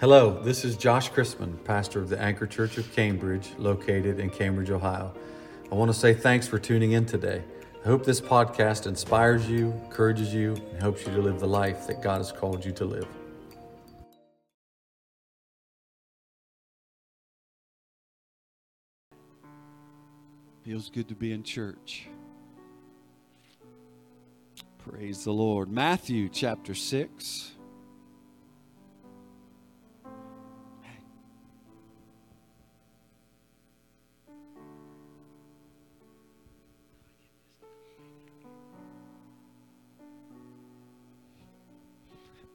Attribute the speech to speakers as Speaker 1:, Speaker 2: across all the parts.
Speaker 1: Hello, this is Josh Chrisman, pastor of the Anchor Church of Cambridge, located in Cambridge, Ohio. I want to say thanks for tuning in today. I hope this podcast inspires you, encourages you, and helps you to live the life that God has called you to live.
Speaker 2: Feels good to be in church. Praise the Lord. Matthew chapter 6.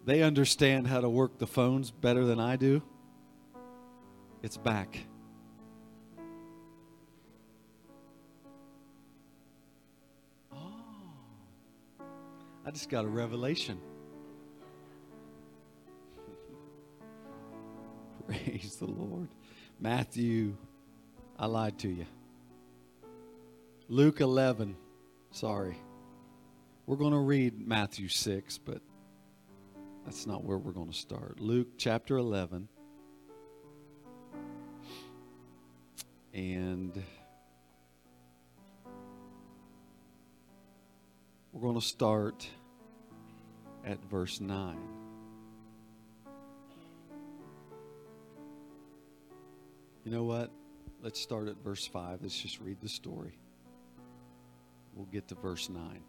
Speaker 2: They understand how to work the phones better than I do. It's back. Oh. I just got a revelation. Praise the Lord. Matthew, I lied to you. Luke 11, sorry. We're going to read Matthew 6, but that's not where we're going to start. Luke chapter 11. And we're going to start at verse 9. You know what? Let's start at verse 5. Let's just read the story. We'll get to verse 9.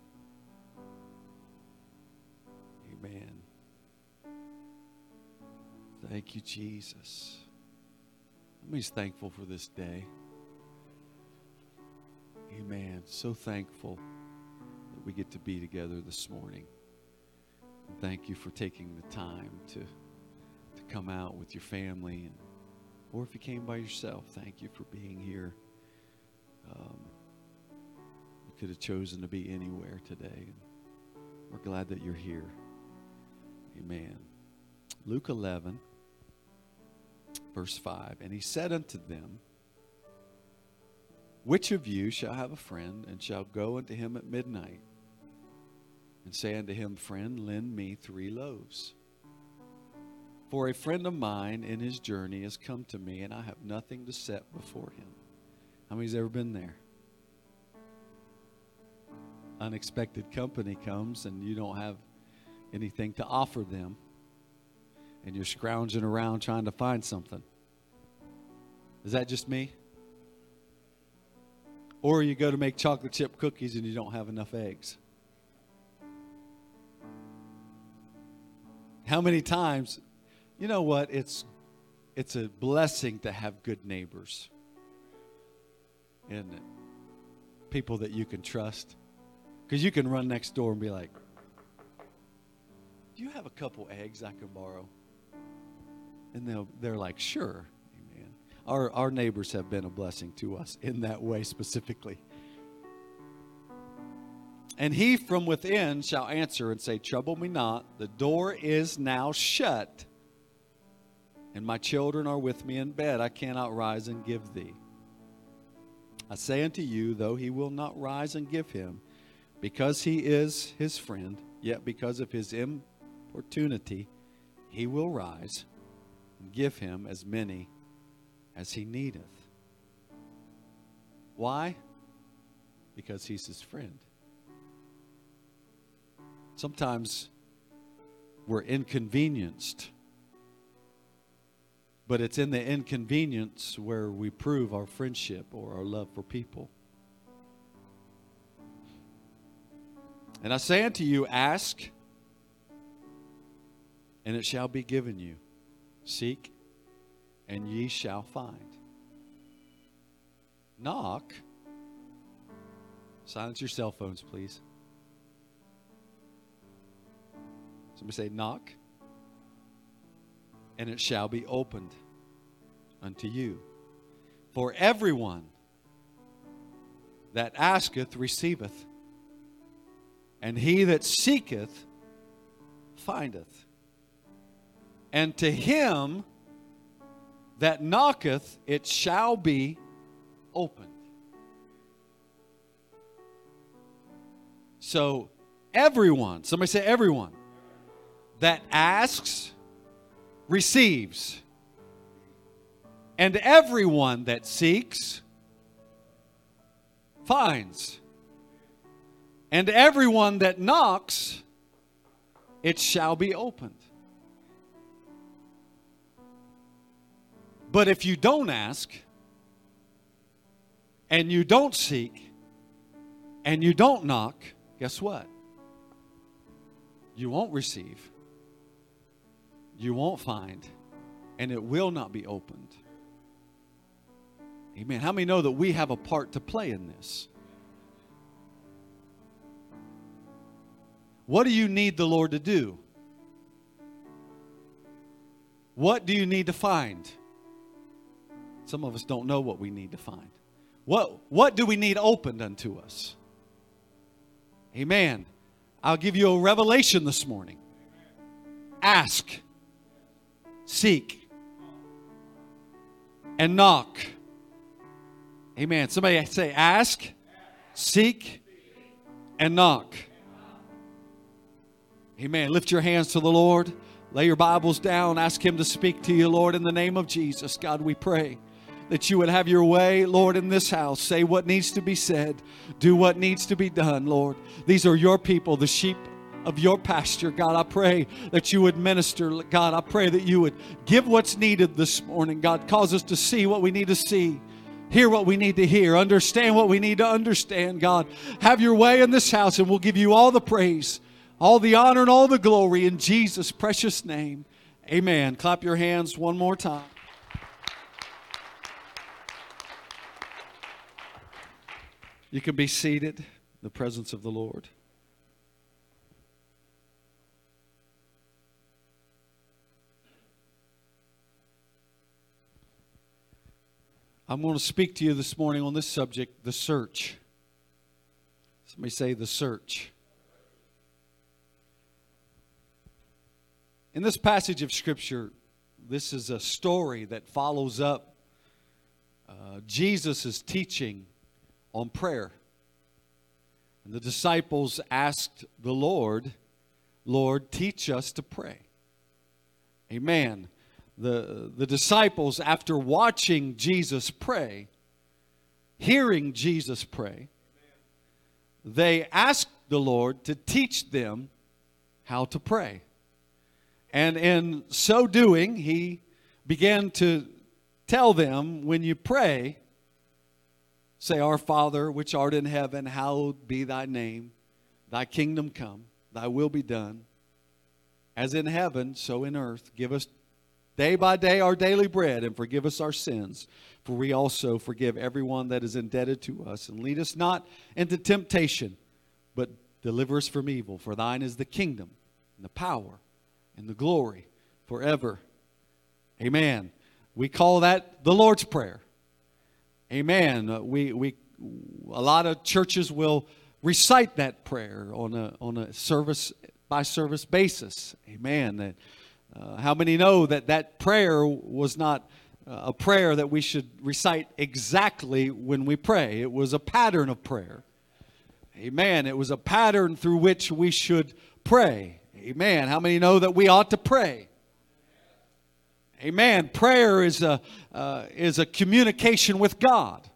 Speaker 2: Amen. Thank you, Jesus. I'm just thankful for this day. Amen. So thankful that we get to be together this morning. Thank you for taking the time to, to come out with your family. And, or if you came by yourself, thank you for being here. Um, you could have chosen to be anywhere today. We're glad that you're here. Amen. Luke 11 verse 5. And he said unto them, Which of you shall have a friend, and shall go unto him at midnight, and say unto him, Friend, lend me three loaves? For a friend of mine in his journey has come to me, and I have nothing to set before him. How many's ever been there? Unexpected company comes, and you don't have anything to offer them and you're scrounging around trying to find something. Is that just me? Or you go to make chocolate chip cookies and you don't have enough eggs. How many times, you know what? It's it's a blessing to have good neighbors and people that you can trust. Because you can run next door and be like, Do you have a couple eggs I can borrow? And they'll, they're like, sure. Amen. Our, our neighbors have been a blessing to us in that way specifically. And he from within shall answer and say, Trouble me not, the door is now shut, and my children are with me in bed. I cannot rise and give thee. I say unto you, though he will not rise and give him, because he is his friend, yet because of his importunity, he will rise and give him as many as he needeth. Why? Because he's his friend. Sometimes we're inconvenienced, but it's in the inconvenience where we prove our friendship or our love for people. And I say unto you, ask, and it shall be given you. Seek, and ye shall find. Knock. Silence your cell phones, please. Somebody say, Knock, and it shall be opened unto you. For everyone that asketh receiveth, and he that seeketh findeth. And to him that knocketh, it shall be opened. So, everyone, somebody say, everyone that asks receives. And everyone that seeks finds. And everyone that knocks, it shall be opened. But if you don't ask, and you don't seek, and you don't knock, guess what? You won't receive, you won't find, and it will not be opened. Amen. How many know that we have a part to play in this? What do you need the Lord to do? What do you need to find? Some of us don't know what we need to find. What, what do we need opened unto us? Amen. I'll give you a revelation this morning. Ask, seek, and knock. Amen. Somebody say, ask, seek, and knock. Amen. Lift your hands to the Lord. Lay your Bibles down. Ask Him to speak to you, Lord, in the name of Jesus. God, we pray that you would have your way, Lord, in this house. Say what needs to be said, do what needs to be done, Lord. These are your people, the sheep of your pasture. God, I pray that you would minister. God, I pray that you would give what's needed this morning. God, cause us to see what we need to see hear what we need to hear, understand what we need to understand, God. Have your way in this house, and we'll give you all the praise, all the honor, and all the glory in Jesus' precious name. Amen. Clap your hands one more time. You can be seated in the presence of the Lord. I'm going to speak to you this morning on this subject the search. Somebody say the search. In this passage of Scripture, this is a story that follows up uh, Jesus' teaching on prayer. And the disciples asked the Lord, Lord, teach us to pray. Amen the, the disciples, after watching Jesus pray, hearing Jesus pray, they asked the Lord to teach them how to pray. And in so doing, he began to tell them when you pray, say, Our Father, which art in heaven, hallowed be thy name, thy kingdom come, thy will be done, as in heaven, so in earth. Give us day by day our daily bread, and forgive us our sins, for we also forgive everyone that is indebted to us. And lead us not into temptation, but deliver us from evil. For thine is the kingdom, and the power, and the glory forever. Amen. We call that the Lord's Prayer. Amen. Uh, we, we, a lot of churches will recite that prayer on a, on a service by service basis. Amen. Uh, how many know that that prayer was not uh, a prayer that we should recite exactly when we pray? It was a pattern of prayer. Amen. It was a pattern through which we should pray. Amen. How many know that we ought to pray? Amen. Prayer is a uh, is a communication with God.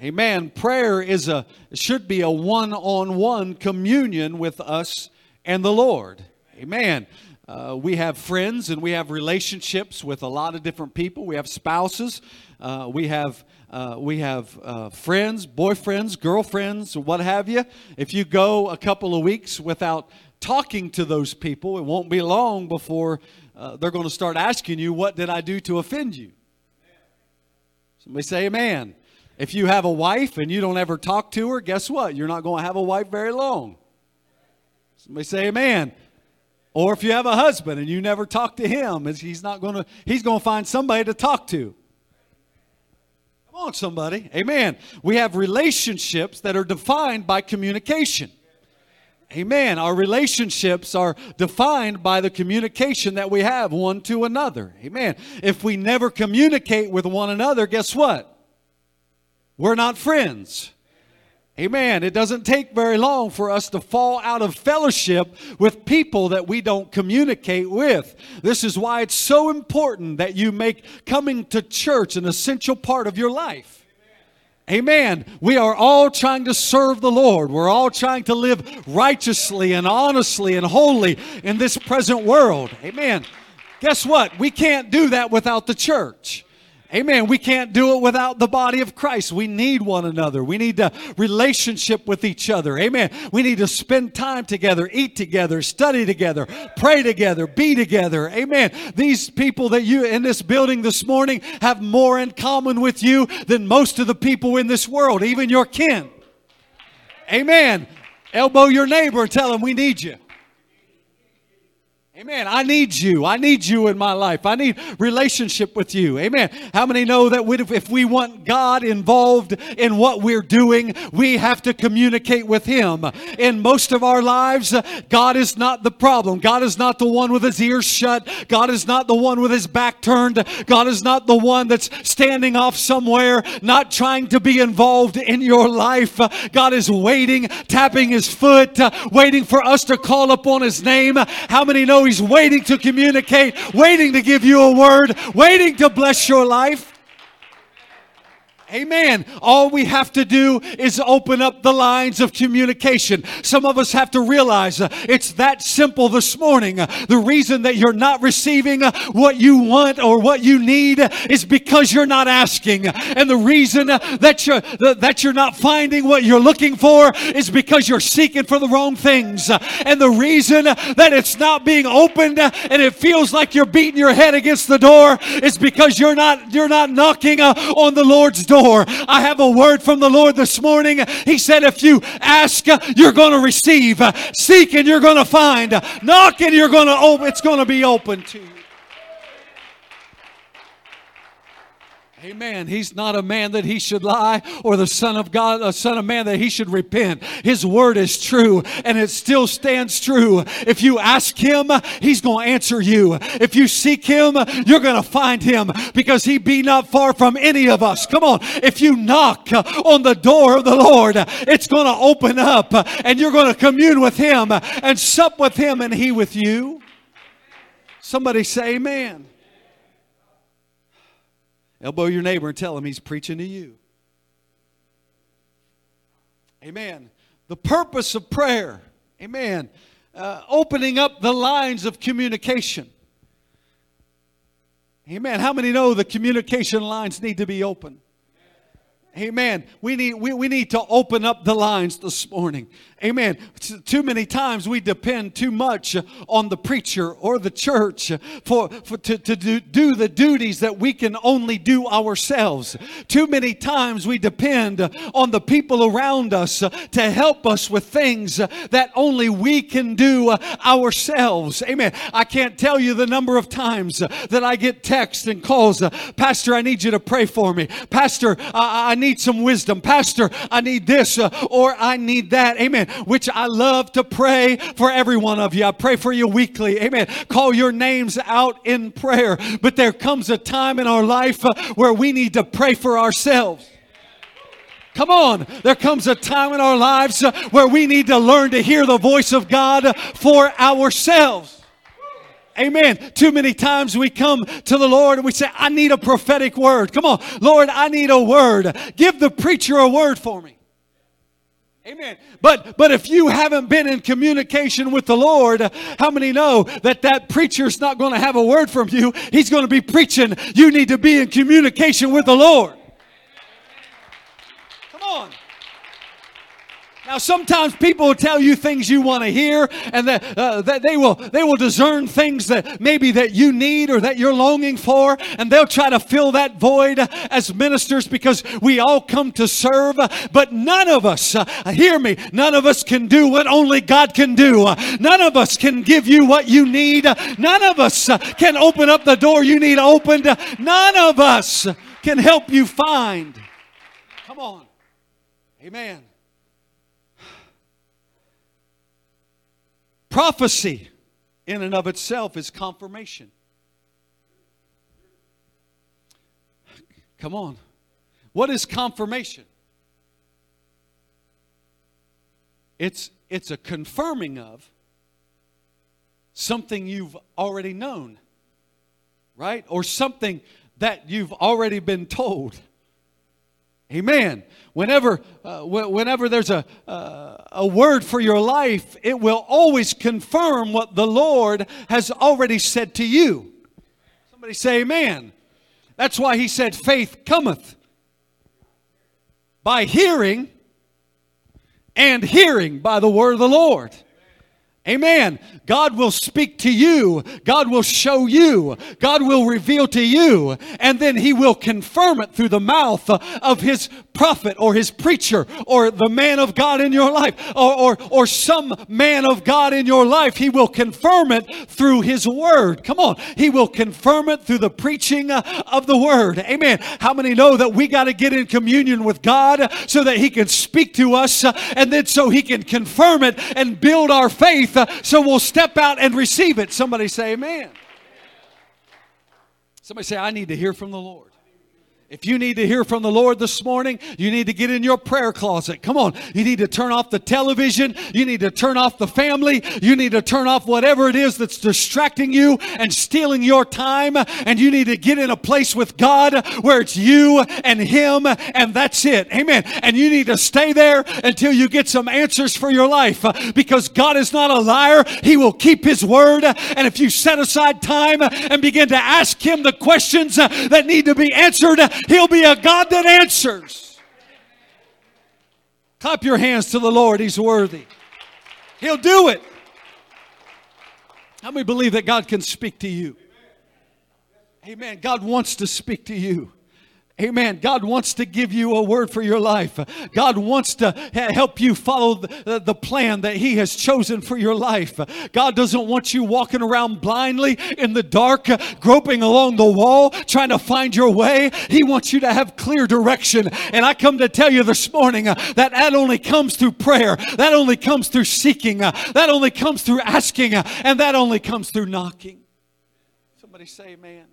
Speaker 2: Amen. Prayer is a should be a one-on-one communion with us and the Lord. Amen. Uh, we have friends and we have relationships with a lot of different people. We have spouses. Uh, we have uh, we have uh, friends, boyfriends, girlfriends, what have you. If you go a couple of weeks without talking to those people, it won't be long before uh, they're going to start asking you, "What did I do to offend you?" Somebody say, "Amen." If you have a wife and you don't ever talk to her, guess what? You're not going to have a wife very long. Somebody say, "Amen." Or if you have a husband and you never talk to him, he's not going to he's going to find somebody to talk to. Come on somebody. Amen. We have relationships that are defined by communication. Amen. Our relationships are defined by the communication that we have one to another. Amen. If we never communicate with one another, guess what? We're not friends. Amen. It doesn't take very long for us to fall out of fellowship with people that we don't communicate with. This is why it's so important that you make coming to church an essential part of your life. Amen. We are all trying to serve the Lord. We're all trying to live righteously and honestly and holy in this present world. Amen. Guess what? We can't do that without the church. Amen. We can't do it without the body of Christ. We need one another. We need a relationship with each other. Amen. We need to spend time together, eat together, study together, pray together, be together. Amen. These people that you in this building this morning have more in common with you than most of the people in this world, even your kin. Amen. Elbow your neighbor and tell him we need you. Amen. I need you. I need you in my life. I need relationship with you. Amen. How many know that if we want God involved in what we're doing, we have to communicate with Him. In most of our lives, God is not the problem. God is not the one with his ears shut. God is not the one with his back turned. God is not the one that's standing off somewhere, not trying to be involved in your life. God is waiting, tapping his foot, waiting for us to call upon his name. How many know He's waiting to communicate, waiting to give you a word, waiting to bless your life. Amen. All we have to do is open up the lines of communication. Some of us have to realize uh, it's that simple this morning. Uh, the reason that you're not receiving uh, what you want or what you need is because you're not asking. And the reason that you're, that you're not finding what you're looking for is because you're seeking for the wrong things. And the reason that it's not being opened and it feels like you're beating your head against the door is because you're not, you're not knocking on the Lord's door door. I have a word from the Lord this morning. He said, if you ask, you're going to receive. Seek and you're going to find. Knock and you're going to open. Oh, it's going to be open to you. Amen. He's not a man that he should lie, or the Son of God, a Son of Man that he should repent. His word is true, and it still stands true. If you ask him, he's going to answer you. If you seek him, you're going to find him because he be not far from any of us. Come on. If you knock on the door of the Lord, it's going to open up, and you're going to commune with him and sup with him, and he with you. Somebody say, Amen. Elbow your neighbor and tell him he's preaching to you. Amen. The purpose of prayer. Amen. Uh, opening up the lines of communication. Amen. How many know the communication lines need to be open? Amen. We need, we, we need to open up the lines this morning. Amen. Too many times we depend too much on the preacher or the church for, for to, to do, do the duties that we can only do ourselves. Too many times we depend on the people around us to help us with things that only we can do ourselves. Amen. I can't tell you the number of times that I get texts and calls. Pastor, I need you to pray for me. Pastor, I, I need some wisdom. Pastor, I need this or I need that. Amen which I love to pray for every one of you. I pray for you weekly. Amen. Call your names out in prayer. But there comes a time in our life uh, where we need to pray for ourselves. Come on. There comes a time in our lives uh, where we need to learn to hear the voice of God for ourselves. Amen. Too many times we come to the Lord and we say, I need a prophetic word. Come on. Lord, I need a word. Give the preacher a word for me. Amen. But but if you haven't been in communication with the Lord, how many know that that preacher's not going to have a word from you? He's going to be preaching. You need to be in communication with the Lord. Come on. Now, sometimes people will tell you things you want to hear, and that, uh, that they will they will discern things that maybe that you need or that you're longing for, and they'll try to fill that void as ministers because we all come to serve. But none of us, uh, hear me, none of us can do what only God can do. None of us can give you what you need. None of us uh, can open up the door you need opened. None of us can help you find. Come on, Amen. Prophecy, in and of itself, is confirmation. Come on. What is confirmation? it's, it's a confirming of something you've already known, right? Or something that you've already been told. Amen. Whenever, uh, whenever there's a, uh, a word for your life, it will always confirm what the Lord has already said to you. Somebody say amen. That's why he said, faith cometh by hearing, and hearing by the word of the Lord. Amen. God will speak to you. God will show you. God will reveal to you. And then He will confirm it through the mouth of His prophet or His preacher or the man of God in your life or, or, or some man of God in your life. He will confirm it through His word. Come on. He will confirm it through the preaching of the word. Amen. How many know that we got to get in communion with God so that He can speak to us and then so He can confirm it and build our faith faith, uh, so we'll step out and receive it. Somebody say, Amen. Somebody say, I need to hear from the Lord. If you need to hear from the Lord this morning, you need to get in your prayer closet. Come on. You need to turn off the television. You need to turn off the family. You need to turn off whatever it is that's distracting you and stealing your time. And you need to get in a place with God where it's you and Him and that's it. Amen. And you need to stay there until you get some answers for your life because God is not a liar. He will keep His word. And if you set aside time and begin to ask Him the questions that need to be answered, He'll be a God that answers. Clap your hands to the Lord. He's worthy. He'll do it. How many believe that God can speak to you? Amen. God wants to speak to you. Amen. God wants to give you a word for your life. God wants to help you follow the plan that He has chosen for your life. God doesn't want you walking around blindly in the dark, groping along the wall, trying to find your way. He wants you to have clear direction. And I come to tell you this morning uh, that that only comes through prayer, that only comes through seeking, uh, that only comes through asking, uh, and that only comes through knocking. Somebody say, Amen.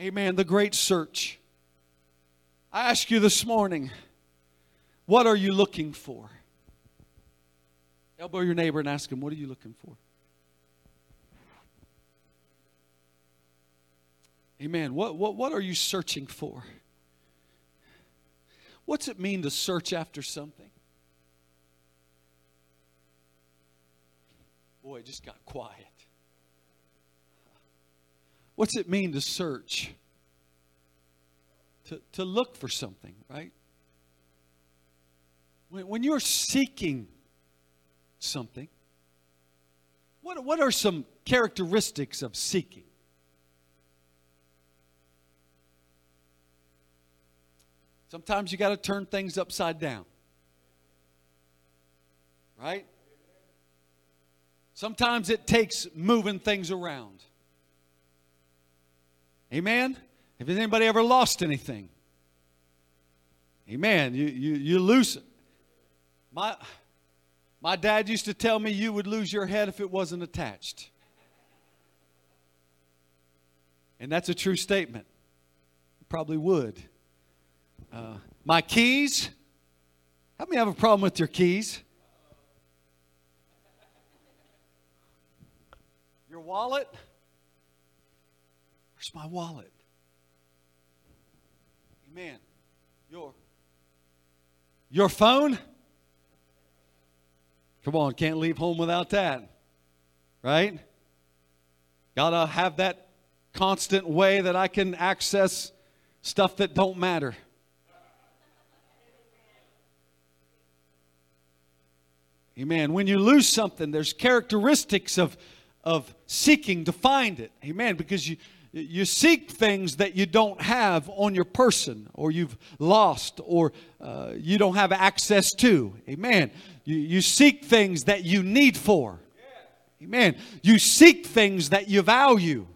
Speaker 2: Amen. The great search. I ask you this morning, what are you looking for? Elbow your neighbor and ask him, what are you looking for? Amen. What, what, what are you searching for? What's it mean to search after something? Boy, it just got quiet. What's it mean to search? To, to look for something, right? When, when you're seeking something, what, what are some characteristics of seeking? Sometimes you got to turn things upside down. Right? Sometimes it takes moving things around. Amen? Have anybody ever lost anything? Amen. You, you, you lose it. My, my dad used to tell me you would lose your head if it wasn't attached. And that's a true statement. Probably would. Uh, my keys. How many have a problem with your keys? Your wallet. Where's my wallet? Amen. Your your phone? Come on, can't leave home without that. Right? Gotta have that constant way that I can access stuff that don't matter. Amen. When you lose something, there's characteristics of, of seeking to find it. Amen. Because you, you seek things that you don't have on your person or you've lost or uh, you don't have access to. Amen. You, you seek things that you need for. Amen. You seek things that you value.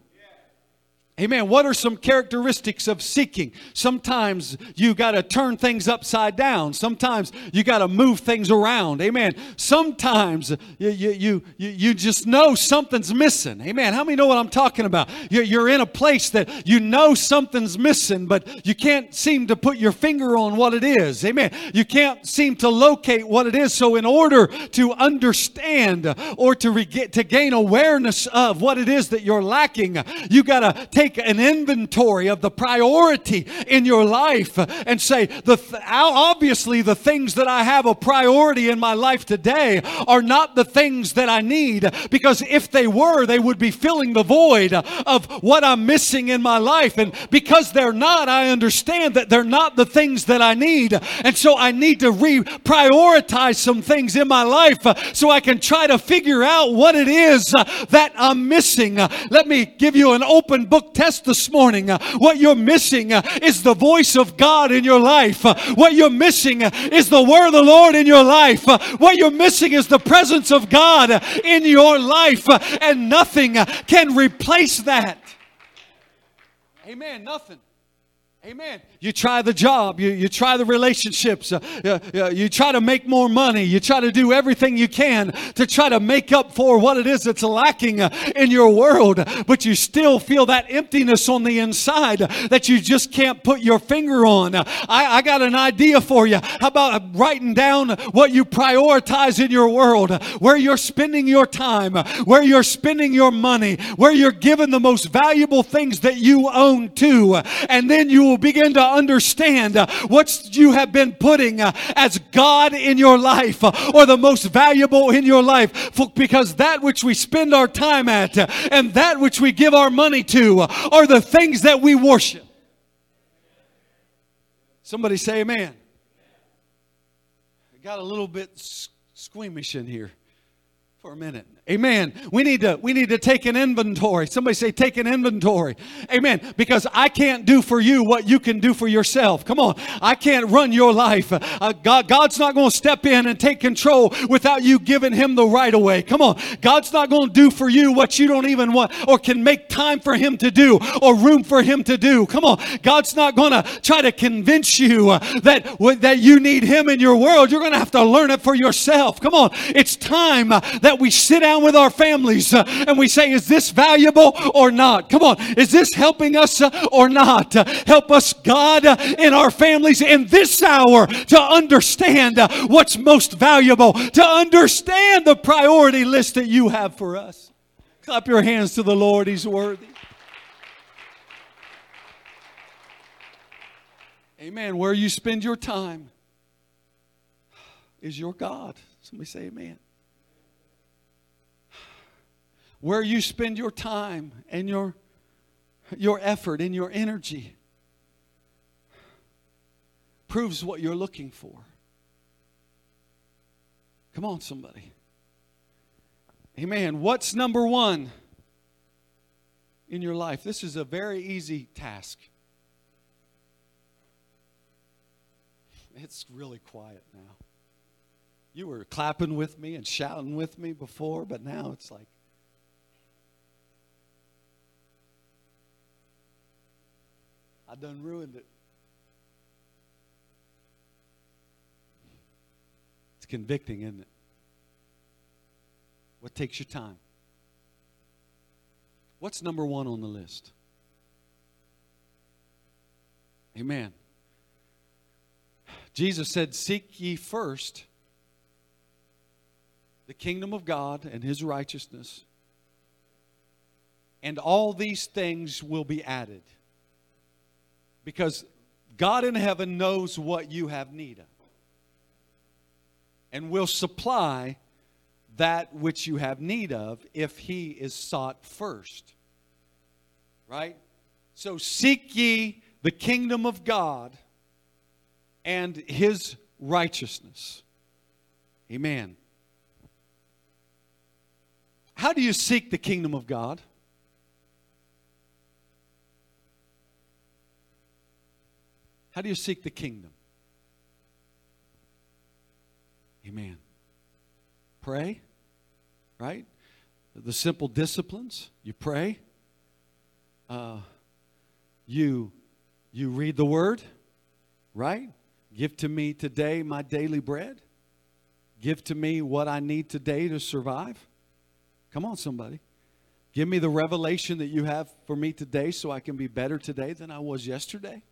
Speaker 2: Amen. What are some characteristics of seeking? Sometimes you got to turn things upside down. Sometimes you got to move things around. Amen. Sometimes you, you, you, you just know something's missing. Amen. How many know what I'm talking about? You're, in a place that you know something's missing, but you can't seem to put your finger on what it is. Amen. You can't seem to locate what it is. So, in order to understand or to, re- to gain awareness of what it is that you're lacking, you got to take take an inventory of the priority in your life and say, the th- obviously, the things that I have a priority in my life today are not the things that I need, because if they were, they would be filling the void of what I'm missing in my life. And because they're not, I understand that they're not the things that I need. And so I need to reprioritize some things in my life so I can try to figure out what it is that I'm missing. Let me give you an open book test this morning. Uh, what you're missing uh, is the voice of God in your life. Uh, what you're missing is the word of the Lord in your life. What you're missing is the presence of God in your life. And nothing can replace that. Amen. Nothing. Amen. You try the job, you, you try the relationships, uh, uh, you try to make more money, you try to do everything you can to try to make up for what it is that's lacking uh, in your world, but you still feel that emptiness on the inside that you just can't put your finger on. I, I got an idea for you. How about writing down what you prioritize in your world, where you're spending your time, where you're spending your money, where you're giving the most valuable things that you own to, and then you will will begin to understand uh, what you have been putting uh, as God in your life uh, or the most valuable in your life. Because that which we spend our time at and that which we give our money to are the things that we worship. Somebody say amen. I got a little bit squeamish in here for a minute. Amen. We need to we need to take an inventory. Somebody say take an inventory. Amen. Because I can't do for you what you can do for yourself. Come on. I can't run your life. Uh, God God's not going to step in and take control without you giving him the right of way. Come on. God's not going to do for you what you don't even want or can make time for him to do or room for him to do. Come on. God's not going to try to convince you uh, that that you need him in your world. You're going to have to learn it for yourself. Come on. It's time uh, that we sit down with our families uh, and we say, is this valuable or not? Come on. Is this helping us uh, or not? Uh, help us, God, uh, in our families in this hour to understand uh, what's most valuable, to understand the priority list that you have for us. Clap your hands to the Lord. He's worthy. Amen. Where you spend your time is your God. Somebody say amen where you spend your time and your, your effort and your energy proves what you're looking for. Come on, somebody. Amen. What's number one in your life? This is a very easy task. It's really quiet now. You were clapping with me and shouting with me before, but now it's like, I done ruined it. It's convicting, isn't it? What takes your time? What's number one on the list? Amen. Jesus said, Seek ye first the kingdom of God and his righteousness, and all these things will be added. Because God in heaven knows what you have need of and will supply that which you have need of if he is sought first. Right? So seek ye the kingdom of God and his righteousness. Amen. How do you seek the kingdom of God? How do you seek the kingdom? Amen. Pray, right? The simple disciplines. You pray. Uh, you you read the word, right? Give to me today my daily bread. Give to me what I need today to survive. Come on, somebody. Give me the revelation that you have for me today so I can be better today than I was yesterday?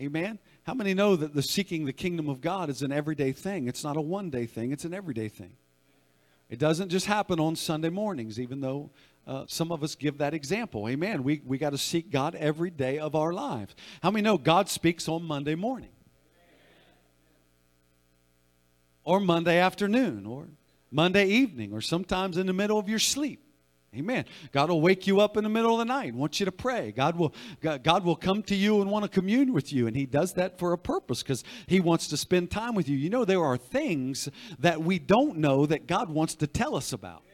Speaker 2: Amen. How many know that the seeking the kingdom of God is an everyday thing? It's not a one day thing, it's an everyday thing. It doesn't just happen on Sunday mornings, even though uh, some of us give that example. Amen. We, we got to seek God every day of our lives. How many know God speaks on Monday morning? Or Monday afternoon, or Monday evening, or sometimes in the middle of your sleep. Amen. God will wake you up in the middle of the night, want you to pray. God will, God, will come to you and want to commune with you, and He does that for a purpose because He wants to spend time with you. You know, there are things that we don't know that God wants to tell us about.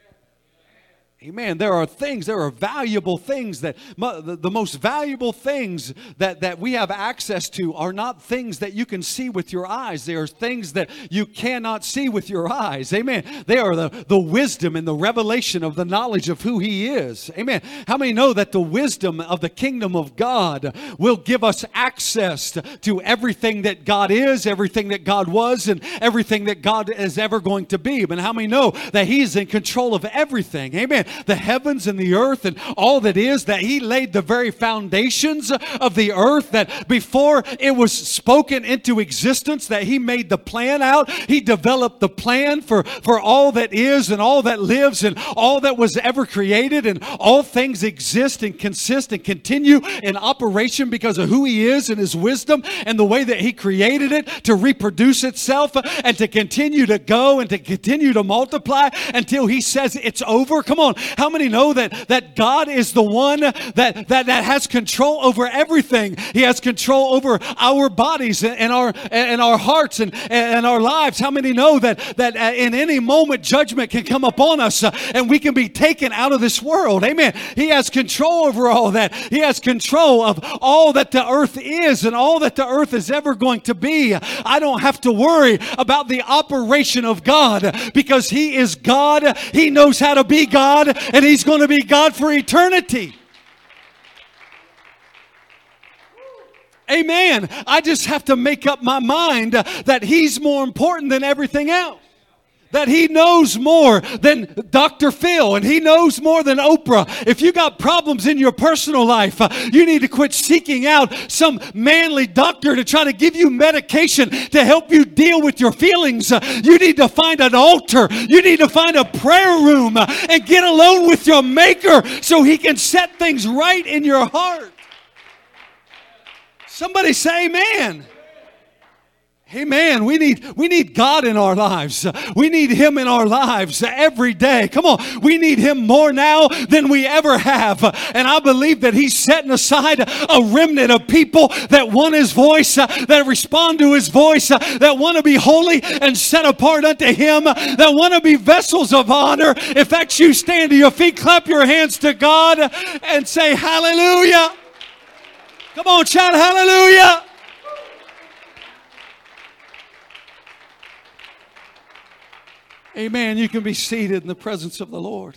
Speaker 2: Amen. There are things, there are valuable things that the most valuable things that, that we have access to are not things that you can see with your eyes. They are things that you cannot see with your eyes. Amen. They are the, the wisdom and the revelation of the knowledge of who He is. Amen. How many know that the wisdom of the kingdom of God will give us access to everything that God is, everything that God was, and everything that God is ever going to be? But how many know that He's in control of everything? Amen the heavens and the earth and all that is, that He laid the very foundations of the earth, that before it was spoken into existence, that He made the plan out. He developed the plan for, for all that is and all that lives and all that was ever created, and all things exist and consist and continue in operation because of who He is and His wisdom and the way that He created it to reproduce itself and to continue to go and to continue to multiply until He says it's over. Come on, how many know that, that God is the one that, that, that has control over everything? He has control over our bodies and our, and our hearts and, and our lives. How many know that, that uh, in any moment judgment can come upon us uh, and we can be taken out of this world? Amen. He has control over all that. He has control of all that the earth is and all that the earth is ever going to be. I don't have to worry about the operation of God because He is God. He knows how to be God and He's going to be God for eternity. Amen. I just have to make up my mind that He's more important than everything else that he knows more than Dr. Phil and he knows more than Oprah. If you got problems in your personal life, uh, you need to quit seeking out some manly doctor to try to give you medication to help you deal with your feelings. Uh, you need to find an altar. You need to find a prayer room uh, and get alone with your maker so he can set things right in your heart. Somebody say amen. Amen. We need, we need God in our lives. We need Him in our lives every day. Come on. We need Him more now than we ever have. And I believe that He's setting aside a remnant of people that want His voice, that respond to His voice, that want to be holy and set apart unto Him, that want to be vessels of honor. If that's you, stand to your feet, clap your hands to God, and say, Hallelujah. Come on, shout hallelujah. Amen. You can be seated in the presence of the Lord.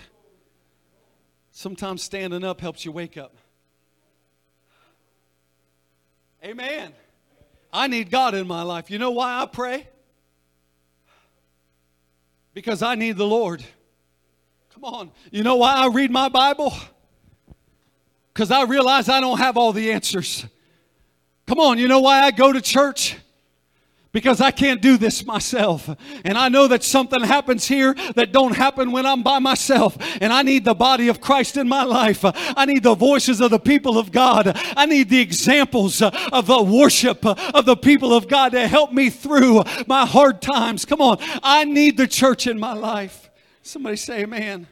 Speaker 2: Sometimes standing up helps you wake up. Amen. I need God in my life. You know why I pray? Because I need the Lord. Come on. You know why I read my Bible? Because I realize I don't have all the answers. Come on. You know why I go to church? Because I can't do this myself. And I know that something happens here that don't happen when I'm by myself. And I need the body of Christ in my life. I need the voices of the people of God. I need the examples of the worship of the people of God to help me through my hard times. Come on. I need the church in my life. Somebody say amen.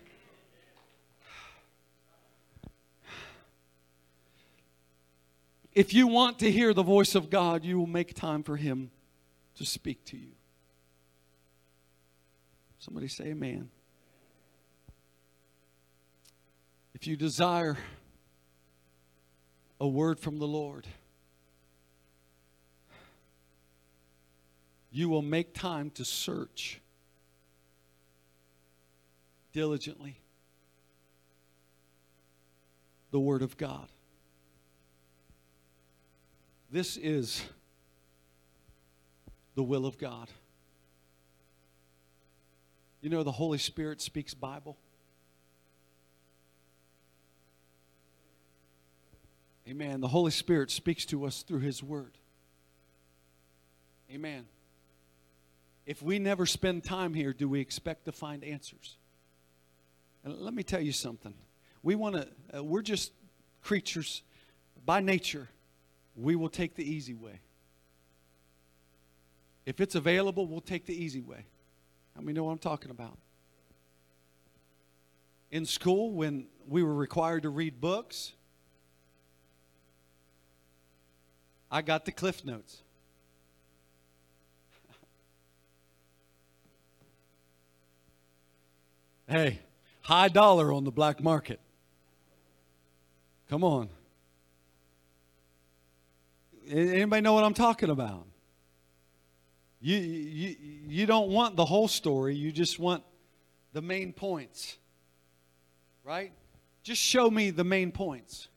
Speaker 2: If you want to hear the voice of God, you will make time for him to speak to you. Somebody say amen. If you desire a word from the Lord, you will make time to search diligently the Word of God. This is the will of God. You know, the Holy Spirit speaks Bible. Amen. The Holy Spirit speaks to us through His Word. Amen. If we never spend time here, do we expect to find answers? And let me tell you something. We want to, uh, we're just creatures by nature. We will take the easy way. If it's available, we'll take the easy way. How many know what I'm talking about? In school, when we were required to read books, I got the Cliff Notes. hey, high dollar on the black market. Come on. Anybody know what I'm talking about? You, you, you don't want the whole story, you just want the main points. Right? Just show me the main points.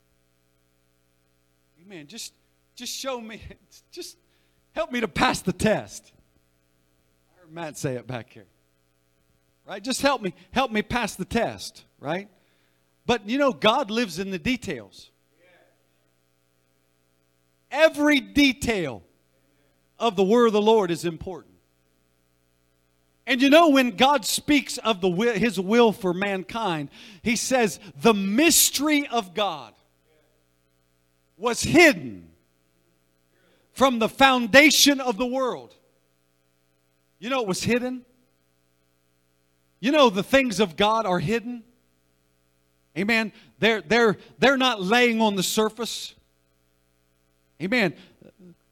Speaker 2: Amen. Just, just show me, just help me to pass the test. I heard Matt say it back here. Right? Just help me, help me pass the test, right? But you know, God lives in the details. Every detail of the word of the Lord is important. And you know, when God speaks of the will, his will for mankind, he says, the mystery of God was hidden from the foundation of the world. You know, it was hidden. You know, the things of God are hidden. Amen. They're, they're, they're not laying on the surface. Amen.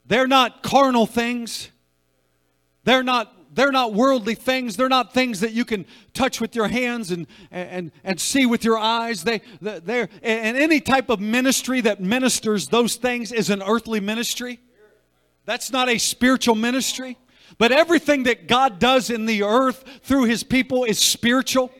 Speaker 2: They're not carnal things. They're not they're not worldly things. They're not things that you can touch with your hands and, and, and see with your eyes. They, they're, and any type of ministry that ministers those things is an earthly ministry. That's not a spiritual ministry. But everything that God does in the earth through his people is spiritual.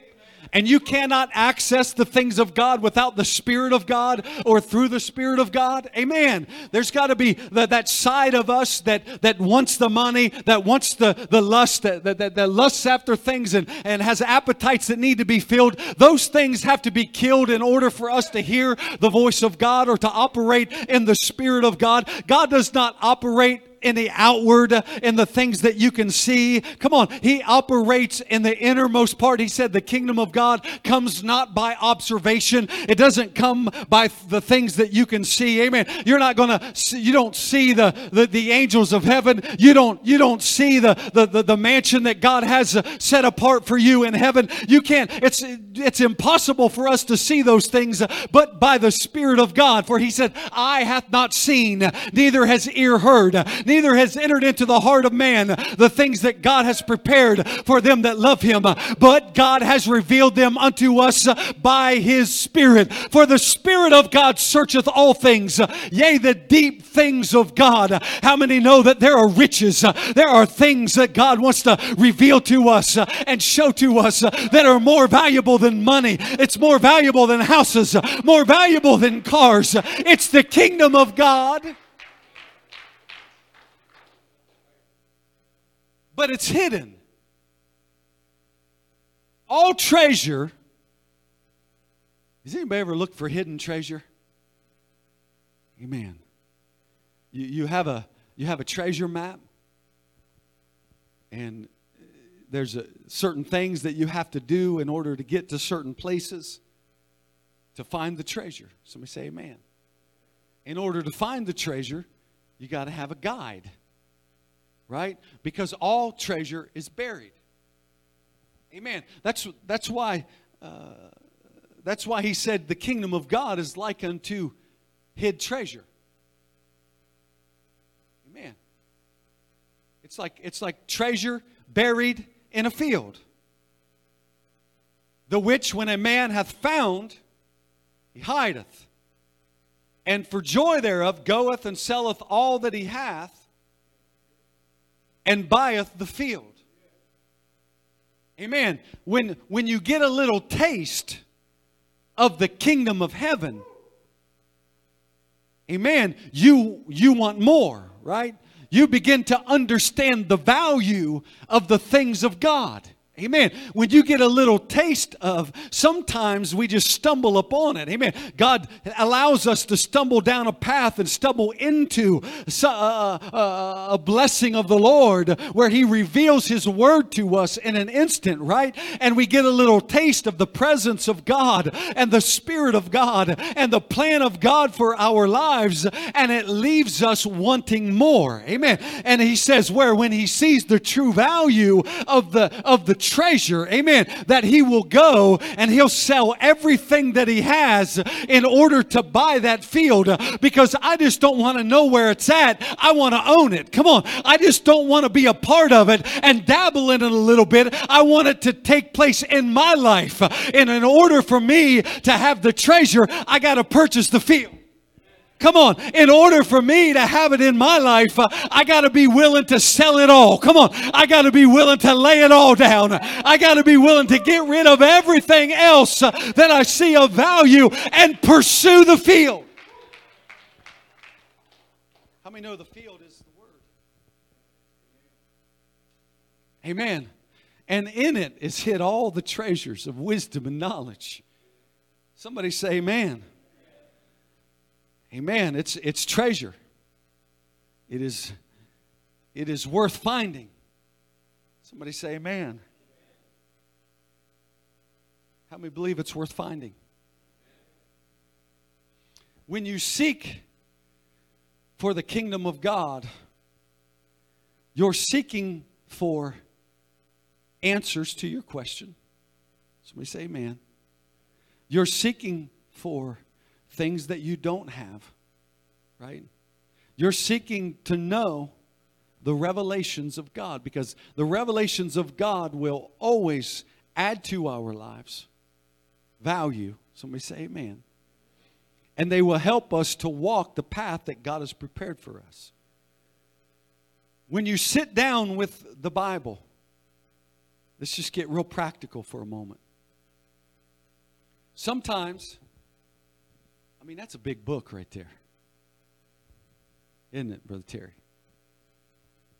Speaker 2: And you cannot access the things of God without the Spirit of God or through the Spirit of God. Amen. There's got to be the, that side of us that, that wants the money, that wants the, the lust, that, that, that lusts after things and, and has appetites that need to be filled. Those things have to be killed in order for us to hear the voice of God or to operate in the Spirit of God. God does not operate in the outward, in the things that you can see. Come on, He operates in the innermost part. He said the kingdom of God comes not by observation, it doesn't come by the things that you can see. Amen. You're not going to, you don't see the, the, the, angels of heaven. You don't, you don't see the, the, the, the mansion that God has uh, set apart for you in heaven. You can't, it's, it's impossible for us to see those things, uh, but by the Spirit of God. For He said, Eye hath not seen, neither has ear heard, neither has entered into the heart of man the things that God has prepared for them that love him, but God has revealed them unto us by his Spirit. For the Spirit of God searcheth all things, yea, the deep things of God. How many know that there are riches, there are things that God wants to reveal to us and show to us that are more valuable than money? It's more valuable than houses, more valuable than cars. It's the kingdom of God. But it's hidden. All treasure. Has anybody ever looked for hidden treasure? Amen. You, you, have a, you have a treasure map, and there's a, certain things that you have to do in order to get to certain places to find the treasure. Somebody say amen. In order to find the treasure, you got to have a guide right? Because all treasure is buried. Amen. That's that's why uh, that's why he said the kingdom of God is like unto hid treasure. Amen. It's like it's like treasure buried in a field. The which when a man hath found, he hideth, and for joy thereof goeth and selleth all that he hath and buyeth the field. Amen. When, when you get a little taste of the kingdom of heaven, amen, you you want more, right? You begin to understand the value of the things of God. Amen. When you get a little taste of, sometimes we just stumble upon it. Amen. God allows us to stumble down a path and stumble into a, a, uh, uh, uh, a, blessing of the Lord where He reveals His word to us in an instant, right? And we get a little taste of the presence of God and the Spirit of God and the plan of God for our lives, and it leaves us wanting more. Amen. And He says, where when He sees the true value of the of the treasure, amen, that he will go and he'll sell everything that he has in order to buy that field because I just don't want to know where it's at. I want to own it. Come on. I just don't want to be a part of it and dabble in it a little bit. I want it to take place in my life. And in order for me to have the treasure, I got to purchase the field. Come on. In order for me to have it in my life, uh, I got to be willing to sell it all. Come on. I got to be willing to lay it all down. I got to be willing to get rid of everything else uh, that I see of value and pursue the field. How many know the field is the word? Amen. And in it is hid all the treasures of wisdom and knowledge. Somebody say, Amen. Amen. It's, it's treasure. It is, it is worth finding. Somebody say amen. How many believe it's worth finding? When you seek for the kingdom of God, you're seeking for answers to your question. Somebody say amen. You're seeking for things that you don't have, right? You're seeking to know the revelations of God because the revelations of God will always add to our lives value. Somebody say amen. And they will help us to walk the path that God has prepared for us. When you sit down with the Bible, let's just get real practical for a moment. Sometimes I mean, that's a big book right there. Isn't it, Brother Terry?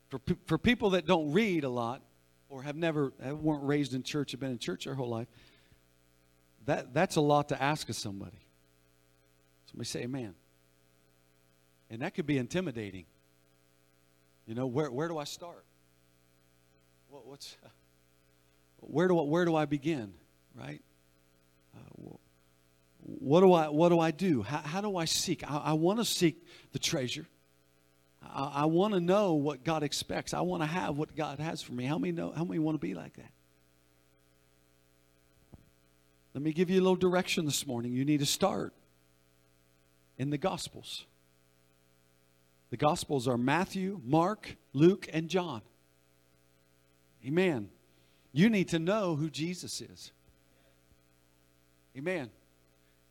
Speaker 2: For, for people that don't read a lot or have never weren't raised in church, have been in church their whole life, that, that's a lot to ask of somebody. Somebody say amen. And that could be intimidating. You know, where, where do I start? What, what's, where, do where do I begin, right? Uh, well, what do I, what do, I do? How, how do I seek? I, I want to seek the treasure. I, I want to know what God expects. I want to have what God has for me. How many know? How many want to be like that? Let me give you a little direction this morning. You need to start in the Gospels. The Gospels are Matthew, Mark, Luke, and John. Amen. You need to know who Jesus is. Amen.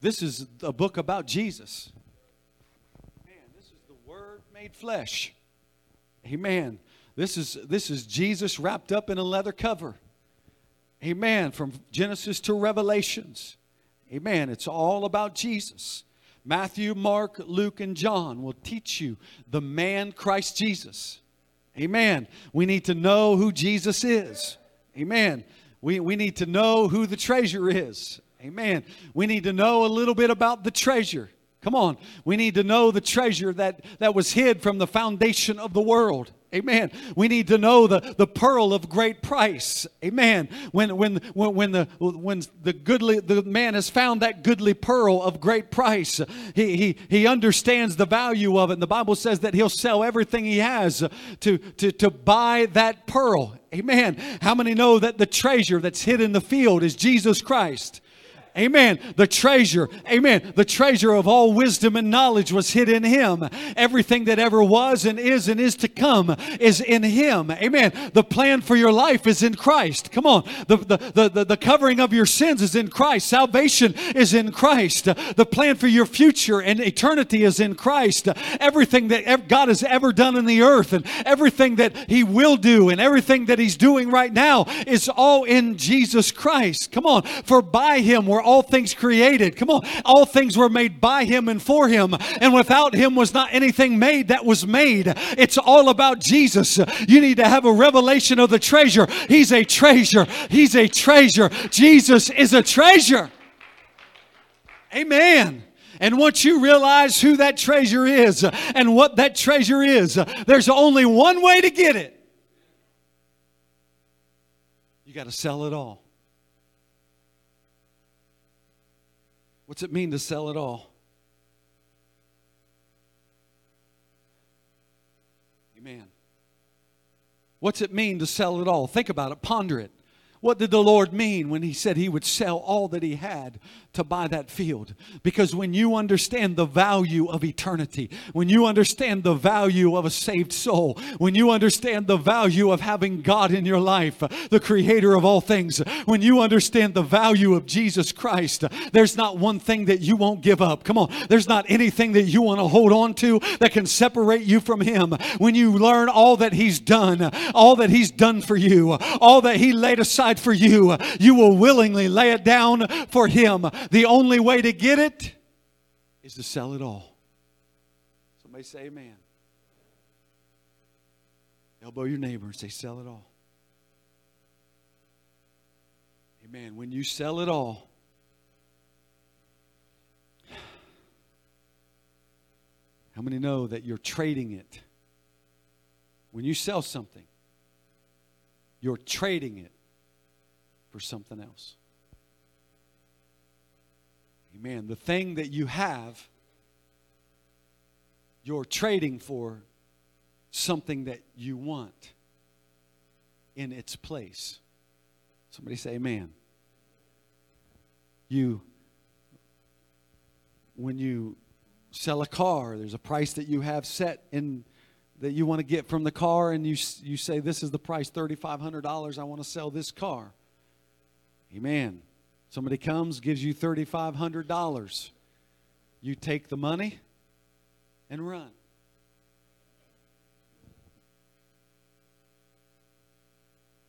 Speaker 2: This is a book about Jesus. Man, this is the Word made flesh. Amen. This is, this is Jesus wrapped up in a leather cover. Amen. From Genesis to Revelations. Amen. It's all about Jesus. Matthew, Mark, Luke, and John will teach you the man Christ Jesus. Amen. We need to know who Jesus is. Amen. We, we need to know who the treasure is. Amen. We need to know a little bit about the treasure. Come on. We need to know the treasure that, that was hid from the foundation of the world. Amen. We need to know the, the pearl of great price. Amen. When when when, when the when the goodly the man has found that goodly pearl of great price, he he he understands the value of it. And the Bible says that he'll sell everything he has to to to buy that pearl. Amen. How many know that the treasure that's hid in the field is Jesus Christ? Amen. The treasure, amen. The treasure of all wisdom and knowledge was hid in him. Everything that ever was and is and is to come is in him. Amen. The plan for your life is in Christ. Come on. The, the, the, the covering of your sins is in Christ. Salvation is in Christ. The plan for your future and eternity is in Christ. Everything that God has ever done in the earth and everything that he will do and everything that he's doing right now is all in Jesus Christ. Come on. For by him we're all things created. Come on. All things were made by him and for him. And without him was not anything made that was made. It's all about Jesus. You need to have a revelation of the treasure. He's a treasure. He's a treasure. Jesus is a treasure. Amen. And once you realize who that treasure is and what that treasure is, there's only one way to get it. You got to sell it all. What's it mean to sell it all? Amen. What's it mean to sell it all? Think about it, ponder it. What did the Lord mean when He said He would sell all that He had to buy that field? Because when you understand the value of eternity, when you understand the value of a saved soul, when you understand the value of having God in your life, the creator of all things, when you understand the value of Jesus Christ, there's not one thing that you won't give up. Come on, there's not anything that you want to hold on to that can separate you from Him. When you learn all that He's done, all that He's done for you, all that He laid aside for you, you will willingly lay it down for Him. The only way to get it is to sell it all. Somebody say amen. Elbow your neighbor and say, sell it all. Amen. When you sell it all, how many know that you're trading it? When you sell something, you're trading it for something else. Amen. The thing that you have, you're trading for something that you want in its place. Somebody say amen. You, when you sell a car, there's a price that you have set in that you want to get from the car, and you, you say, This is the price $3,500. I want to sell this car. Amen. Somebody comes, gives you $3,500. You take the money and run.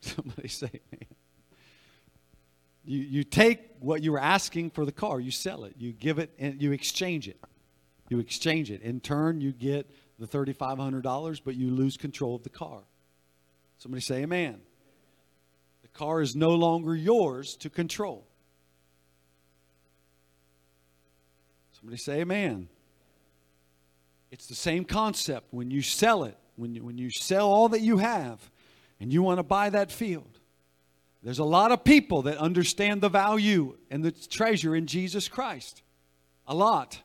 Speaker 2: Somebody say, man. You, you take what you were asking for the car, you sell it, you give it, and you exchange it. You exchange it. In turn, you get the $3,500, but you lose control of the car. Somebody say, Amen The car is no longer yours to control. Somebody say amen. It's the same concept when you sell it, when you, when you sell all that you have and you want to buy that field. There's a lot of people that understand the value and the treasure in Jesus Christ. A lot.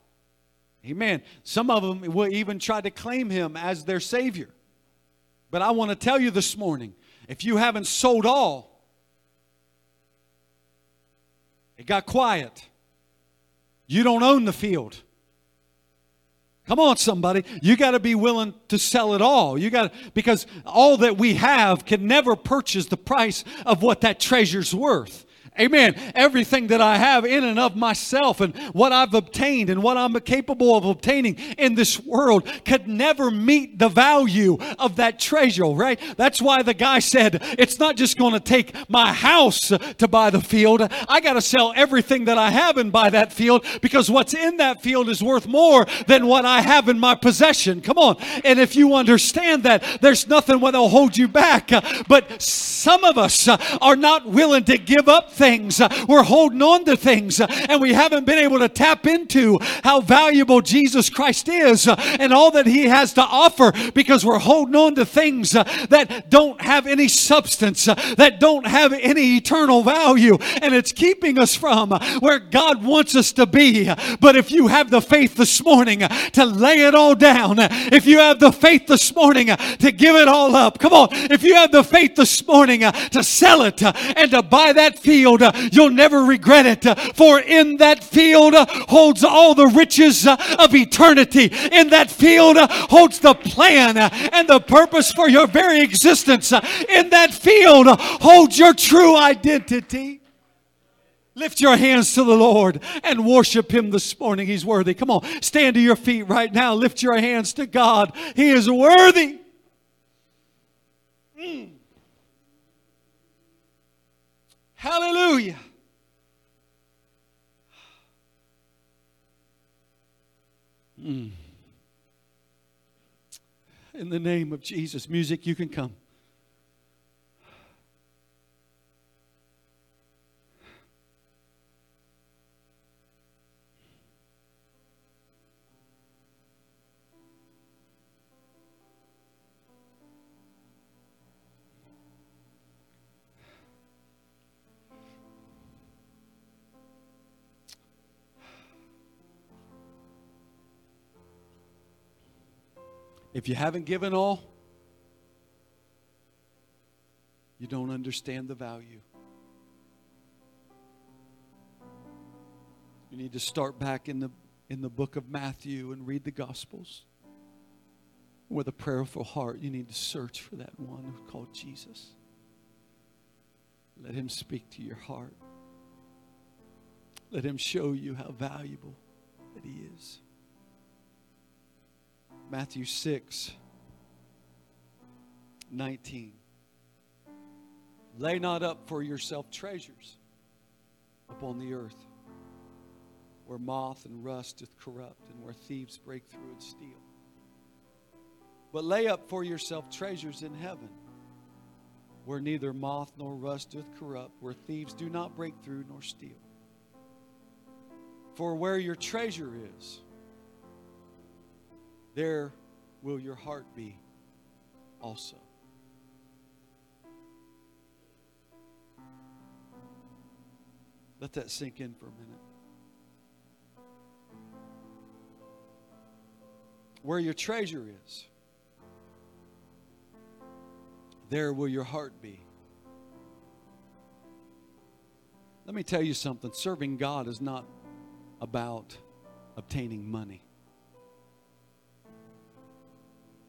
Speaker 2: Amen. Some of them will even try to claim him as their Savior. But I want to tell you this morning if you haven't sold all, it got quiet. You don't own the field. Come on, somebody. You got to be willing to sell it all. You got because all that we have can never purchase the price of what that treasure's worth. Amen. Everything that I have in and of myself and what I've obtained and what I'm capable of obtaining in this world could never meet the value of that treasure, right? That's why the guy said, It's not just going to take my house to buy the field. I got to sell everything that I have and buy that field because what's in that field is worth more than what I have in my possession. Come on. And if you understand that, there's nothing that'll hold you back. But some of us are not willing to give up things things. We're holding on to things and we haven't been able to tap into how valuable Jesus Christ is and all that he has to offer because we're holding on to things that don't have any substance, that don't have any eternal value, and it's keeping us from where God wants us to be. But if you have the faith this morning to lay it all down, if you have the faith this morning to give it all up, come on, if you have the faith this morning to sell it and to buy that field field, uh, you'll never regret it. Uh, for in that field uh, holds all the riches of eternity. In that field holds the plan and the purpose for your very existence. In that field holds your true identity. Lift your hands to the Lord and worship Him this morning. He's worthy. Come on, stand to your feet right now. Lift your hands to God. He is worthy. Mm. Hallelujah. Mm. In the name of Jesus, music, you can come. If you haven't given all, you don't understand the value. You need to start back in the in the book of Matthew and read the gospels. With a prayerful heart, you need to search for that one called Jesus. Let him speak to your heart. Let him show you how valuable that he is. Matthew 6 19. Lay not up for yourself treasures upon the earth, where moth and rust doth corrupt, and where thieves break through and steal. But lay up for yourself treasures in heaven, where neither moth nor rust doth corrupt, where thieves do not break through nor steal. For where your treasure is, there will your heart be also. Let that sink in for a minute. Where your treasure is, there will your heart be. Let me tell you something serving God is not about obtaining money.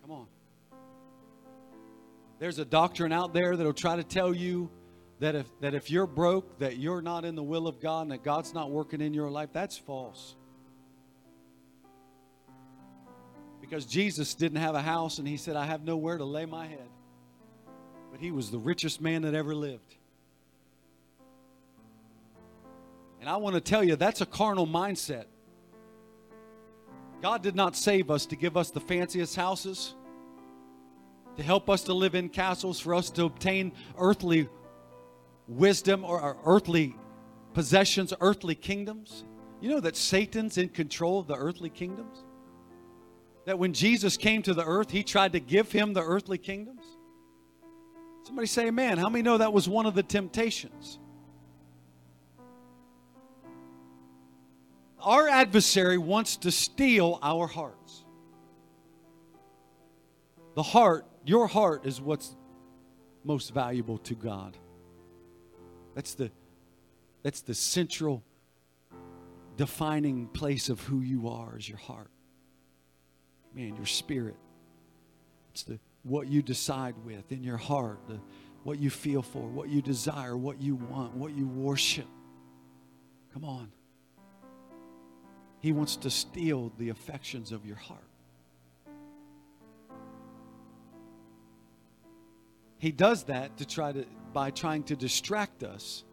Speaker 2: Come on. There's a doctrine out there that'll try to tell you that if that if you're broke, that you're not in the will of God and that God's not working in your life. That's false. Because Jesus didn't have a house and he said, I have nowhere to lay my head. But he was the richest man that ever lived. And I want to tell you, that's a carnal mindset. God did not save us to give us the fanciest houses, to help us to live in castles, for us to obtain earthly wisdom or, earthly possessions, earthly kingdoms. You know that Satan's in control of the earthly kingdoms? That when Jesus came to the earth, he tried to give him the earthly kingdoms? Somebody say amen. How many know that was one of the temptations? Our adversary wants to steal our hearts. The heart, your heart, is what's most valuable to God. That's the, that's the central defining place of who you are is your heart. Man, your spirit. It's the what you decide with in your heart, the, what you feel for, what you desire, what you want, what you worship. Come on. He wants to steal the affections of your heart. He does that to try to by trying to distract us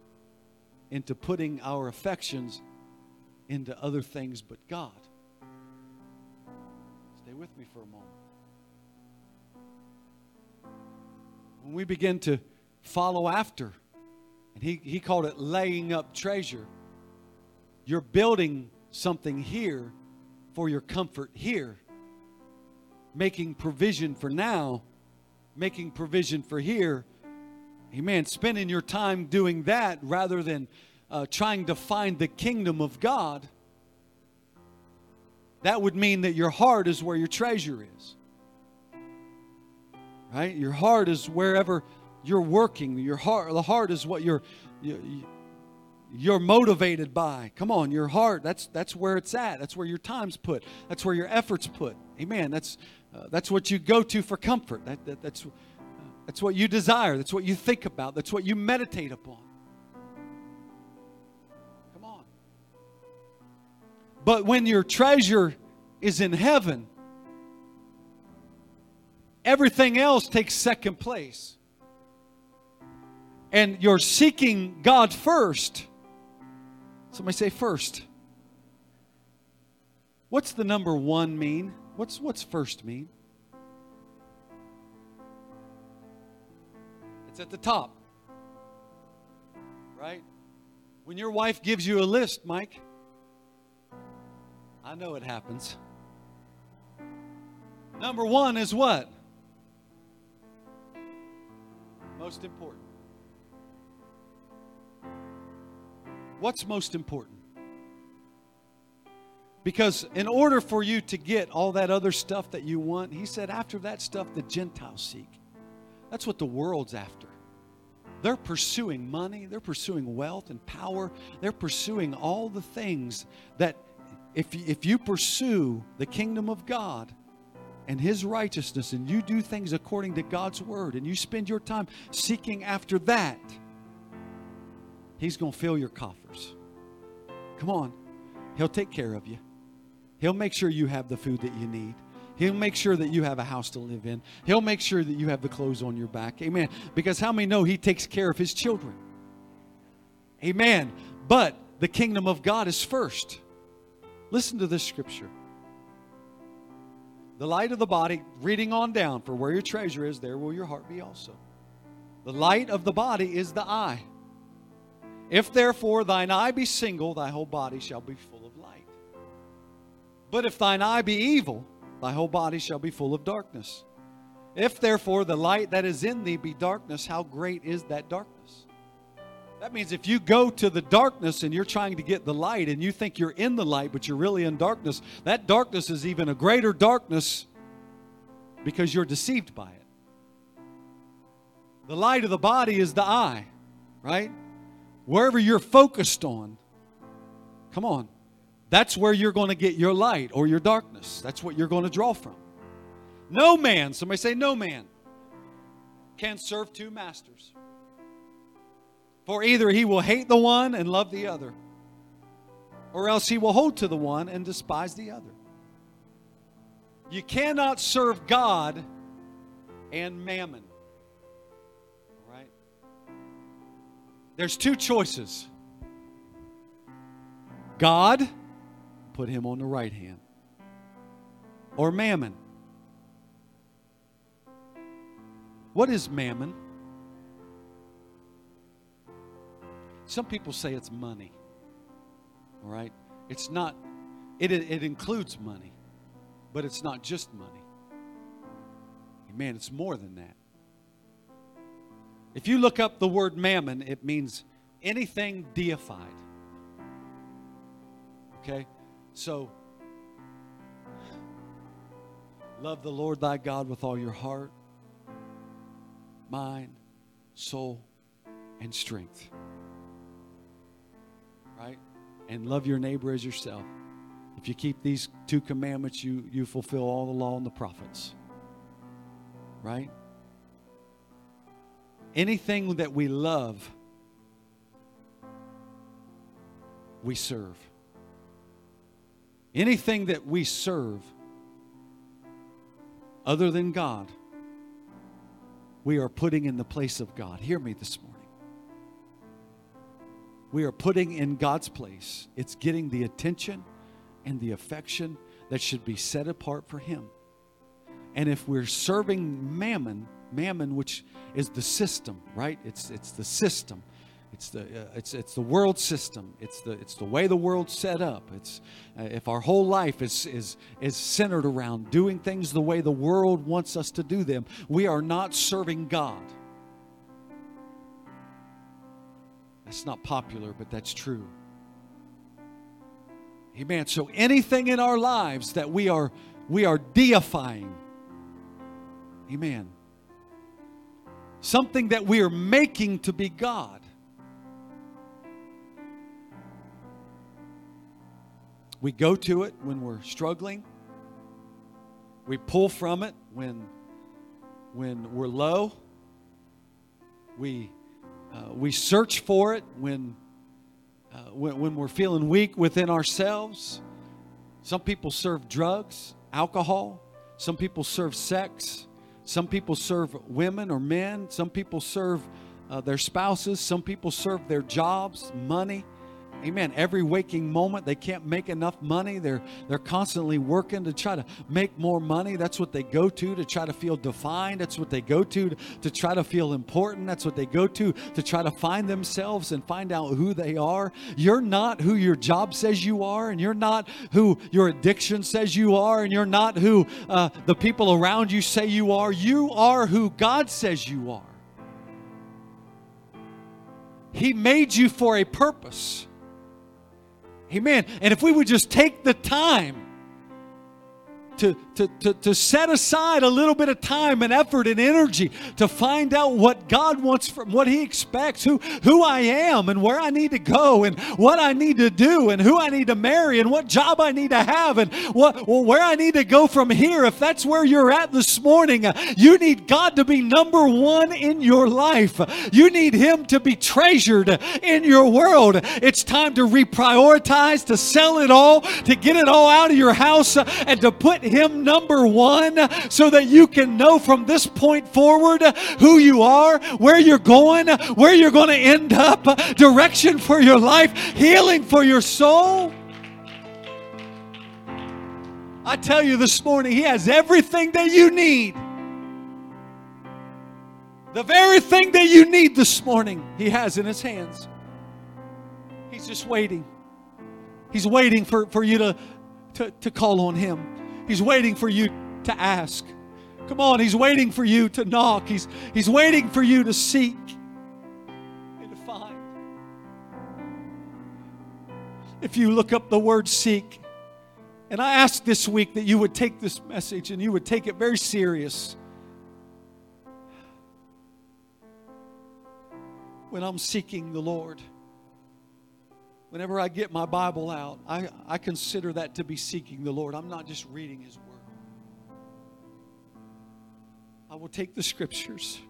Speaker 2: into putting our affections into other things but God. Stay with me for a moment. When we begin to follow after, and he, he called it laying up treasure, you're building something here for your comfort here, making provision for now, making provision for here. Amen. Spending your time doing that rather than uh, trying to find the kingdom of God. That would mean that your heart is where your treasure is. Right? Your heart is wherever you're working. Your heart, the heart is what you're, you, you're motivated by. Come on, your heart, that's that's where it's at. That's where your time's put. That's where your efforts put. Amen. That's uh, that's what you go to for comfort. That, that that's uh, that's what you desire. That's what you think about. That's what you meditate upon. Come on. But when your treasure is in heaven, everything else takes second place. And you're seeking God first Somebody say first. What's the number one mean? What's what's first mean? It's at the top. Right? When your wife gives you a list, Mike, I know it happens. Number one is what? Most important. What's most important? Because in order for you to get all that other stuff that you want, he said, after that stuff, the Gentiles seek. That's what the world's after. They're pursuing money, they're pursuing wealth and power, they're pursuing all the things that if, if you pursue the kingdom of God and His righteousness and you do things according to God's word and you spend your time seeking after that, He's going to fill your coffers. Come on, He'll take care of you. He'll make sure you have the food that you need. He'll make sure that you have a house to live in. He'll make sure that you have the clothes on your back. Amen. Because how many know He takes care of His children? Amen. But the kingdom of God is first. Listen to this scripture. The light of the body, reading on down, for where your treasure is, there will your heart be also. The light of the body is the eye. If therefore thine eye be single, thy whole body shall be full. But if thine eye be evil, thy whole body shall be full of darkness. If therefore the light that is in thee be darkness, how great is that darkness? That means if you go to the darkness and you're trying to get the light and you think you're in the light, but you're really in darkness, that darkness is even a greater darkness because you're deceived by it. The light of the body is the eye, right? Wherever you're focused on, come on, that's where you're going to get your light or your darkness. That's what you're going to draw from. No man, somebody say, no man, can serve two masters. For either he will hate the one and love the other, or else he will hold to the one and despise the other. You cannot serve God and mammon. All right? There's two choices God, put him on the right hand, or mammon. What is mammon? Some people say it's money. All right? It's not, it, it includes money, but it's not just money. Man, it's more than that. If you look up the word mammon, it means anything deified. Okay? So, love the Lord thy God with all your heart, mind, soul, and strength right? And love your neighbor as yourself. If you keep these two commandments, you, you fulfill all the law and the prophets. Right? Anything that we love, we serve. Anything that we serve other than God, we are putting in the place of God. Hear me this morning we are putting in God's place. It's getting the attention and the affection that should be set apart for Him. And if we're serving mammon, mammon, which is the system, right? It's, it's the system. It's the, uh, it's, it's the world system. It's the, it's the way the world's set up. It's, uh, if our whole life is, is, is centered around doing things the way the world wants us to do them, we are not serving God. That's not popular, but that's true. Amen. So anything in our lives that we are we are deifying. Amen. Something that we are making to be God. We go to it when we're struggling. We pull from it when when we're low. We uh, we search for it when, uh, when, when we're feeling weak within ourselves. Some people serve drugs, alcohol. Some people serve sex. Some people serve women or men. Some people serve uh, their spouses. Some people serve their jobs, money. Amen. Every waking moment, they can't make enough money. They're they're constantly working to try to make more money. That's what they go to to try to feel defined. That's what they go to to, try to feel important. That's what they go to to try to find themselves and find out who they are. You're not who your job says you are, and you're not who your addiction says you are, and you're not who uh, the people around you say you are. You are who God says you are. He made you for a purpose. Amen. And if we would just take the time to, to, to, to set aside a little bit of time and effort and energy to find out what God wants from what He expects, who, who I am and where I need to go and what I need to do and who I need to marry and what job I need to have and what well, where I need to go from here. If that's where you're at this morning, uh, you need God to be number one in your life. You need Him to be treasured in your world. It's time to reprioritize, to sell it all, to get it all out of your house, uh, and to put Him number one so that you can know from this point forward who you are, where you're going, where you're going to end up, direction for your life, healing for your soul. I tell you this morning, He has everything that you need. The very thing that you need this morning, He has in His hands. He's just waiting. He's waiting for, for you to, to, to call on Him. He's waiting for you to ask. Come on, He's waiting for you to knock. He's, he's waiting for you to seek and to find. If you look up the word seek, and I ask this week that you would take this message and you would take it very serious. When I'm seeking the Lord, whenever I get my Bible out, I, I consider that to be seeking the Lord. I'm not just reading His Word. I will take the scriptures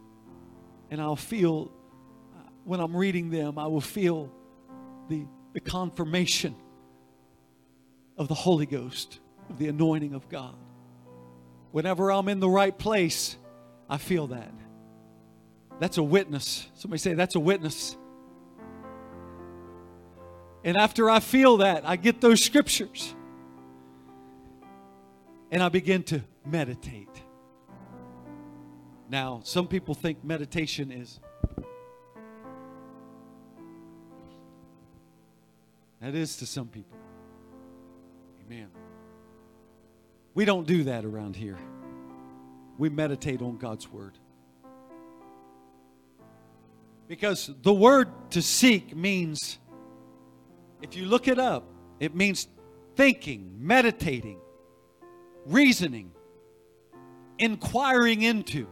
Speaker 2: and I'll feel, when I'm reading them, I will feel the, the confirmation of the Holy Ghost, of the anointing of God. Whenever I'm in the right place, I feel that. That's a witness. Somebody say, That's a witness. And after I feel that, I get those scriptures and I begin to meditate. Now, some people think meditation is that is to some people. Amen. We don't do that around here. We meditate on God's word. Because the word to seek means, if you look it up, it means thinking, meditating, reasoning, inquiring into.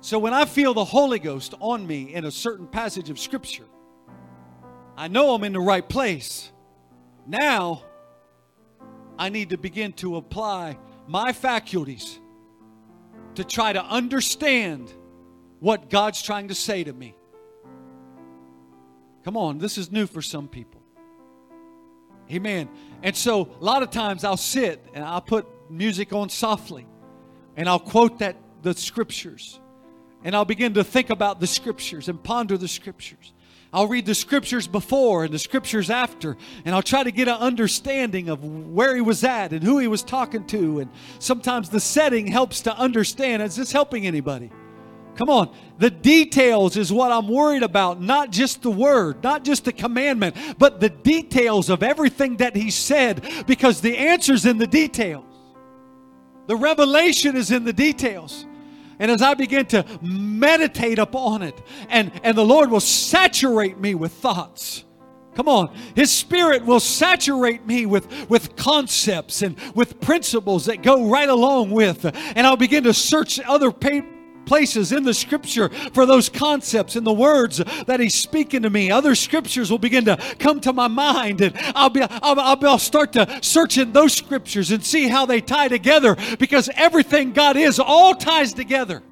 Speaker 2: So when I feel the Holy Ghost on me in a certain passage of Scripture, I know I'm in the right place. Now, I need to begin to apply my faculties to try to understand what God's trying to say to me. Come on, this is new for some people. Amen. And so, a lot of times I'll sit and I'll put music on softly and I'll quote that the scriptures and I'll begin to think about the scriptures and ponder the scriptures. I'll read the scriptures before and the scriptures after, and I'll try to get an understanding of where he was at and who he was talking to. And sometimes the setting helps to understand. Is this helping anybody? Come on. The details is what I'm worried about, not just the word, not just the commandment, but the details of everything that he said, because the answer's in the details. The revelation is in the details. And as I begin to meditate upon it, and, and the Lord will saturate me with thoughts. Come on. His Spirit will saturate me with, with concepts and with principles that go right along with. And I'll begin to search other papers places in the scripture for those concepts and the words that he's speaking to me. Other scriptures will begin to come to my mind, and I'll be I'll, I'll, I'll start to search in those scriptures and see how they tie together because everything God is all ties together.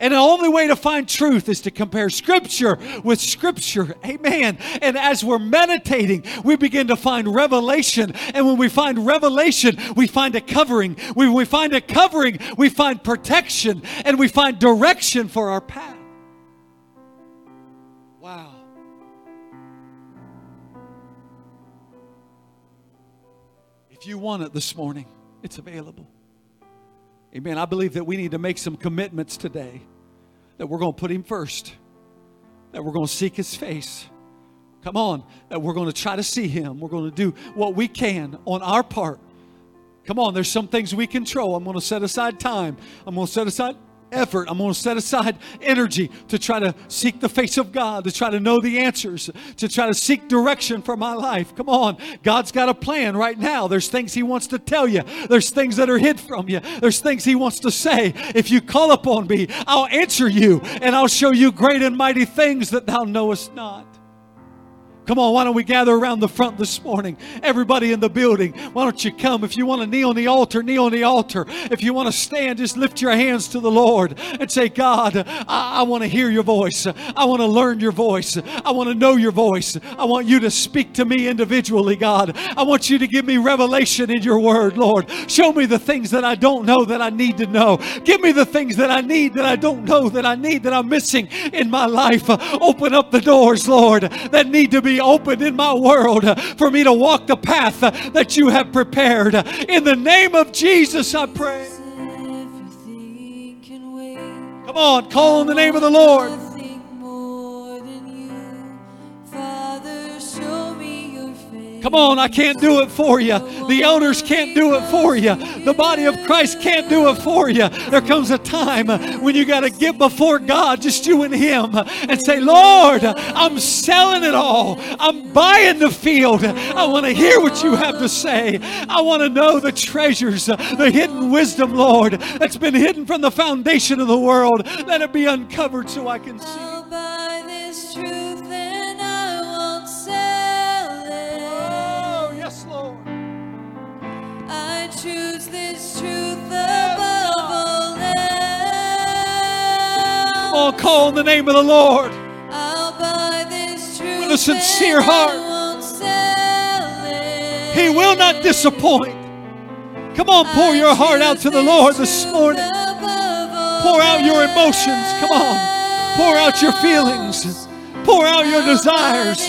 Speaker 2: And the only way to find truth is to compare Scripture with Scripture. Amen. And as we're meditating, we begin to find revelation. And when we find revelation, we find a covering. When we find a covering, we find protection and we find direction for our path. Wow. If you want it this morning, it's available. Amen. I believe that we need to make some commitments today that we're going to put Him first, that we're going to seek His face. Come on, that we're going to try to see Him. We're going to do what we can on our part. Come on, there's some things we control. I'm going to set aside time, I'm going to set aside effort. I'm going to set aside energy to try to seek the face of God, to try to know the answers, to try to seek direction for my life. Come on. God's got a plan right now. There's things He wants to tell you, there's things that are hid from you, there's things He wants to say. If you call upon me, I'll answer you and I'll show you great and mighty things that thou knowest not. Come on, why don't we gather around the front this morning? Everybody in the building, why don't you come? If you want to kneel on the altar, kneel on the altar. If you want to stand, just lift your hands to the Lord and say, God, I, I want to hear your voice. I want to learn your voice. I want to know your voice. I want you to speak to me individually, God. I want you to give me revelation in your word, Lord. Show me the things that I don't know that I need to know. Give me the things that I need that I don't know that I need that I'm missing in my life. Open up the doors, Lord, that need to be opened in my world for me to walk the path that you have prepared. In the name of Jesus, I pray.
Speaker 3: Everything can wait.
Speaker 2: Come on, call on the name of the Lord. Come on, I can't do it for you. The elders can't do it for you. The body of Christ can't do it for you. There comes a time when you got to get before God, just you and Him, and say, Lord, I'm selling it all. I'm buying the field. I want to hear what you have to say. I want to know the treasures, the hidden wisdom, Lord, that's been hidden from the foundation of the world. Let it be uncovered so I can see. Oh, call on the name of the Lord.
Speaker 3: I'll buy this truth
Speaker 2: With a sincere heart.
Speaker 3: I won't sell it.
Speaker 2: He will not disappoint. Come on, pour your heart out to the Lord this morning. Pour out your emotions. Come on. Pour out your feelings. Pour out your desires.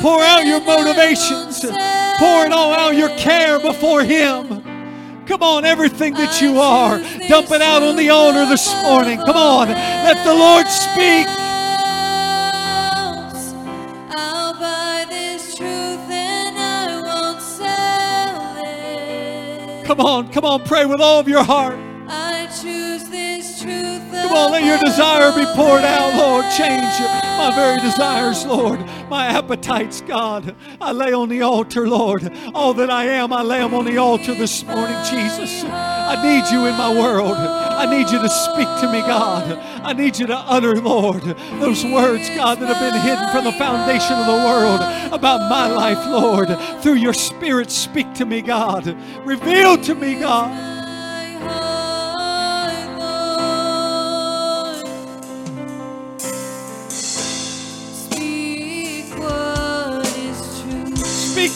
Speaker 2: Pour out your motivations. Pour it all out, your care before Him. Come on, everything that you are, dump it out on the altar this morning. Come on, let the Lord speak.
Speaker 3: I'll buy this truth and I won't sell it.
Speaker 2: Come on, come on, pray with all of your heart.
Speaker 3: I choose this truth.
Speaker 2: Come on, let your desire be poured out, Lord. Change my very desires, Lord. My appetites, God. I lay on the altar, Lord. All that I am, I lay them on the altar this morning, Jesus. I need you in my world. I need you to speak to me, God. I need you to utter, Lord, those words, God, that have been hidden from the foundation of the world about my life, Lord. Through your Spirit, speak to me, God. Reveal to me, God.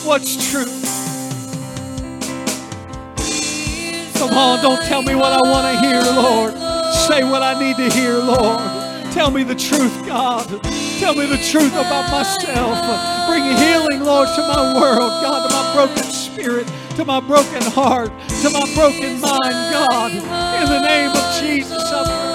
Speaker 2: What's true. Come on, don't tell me what I want to hear, Lord. Say what I need to hear, Lord. Tell me the truth, God. Tell me the truth about myself. Bring healing, Lord, to my world, God, to my broken spirit, to my broken heart, to my broken mind, God. In the name of Jesus, I
Speaker 3: Speak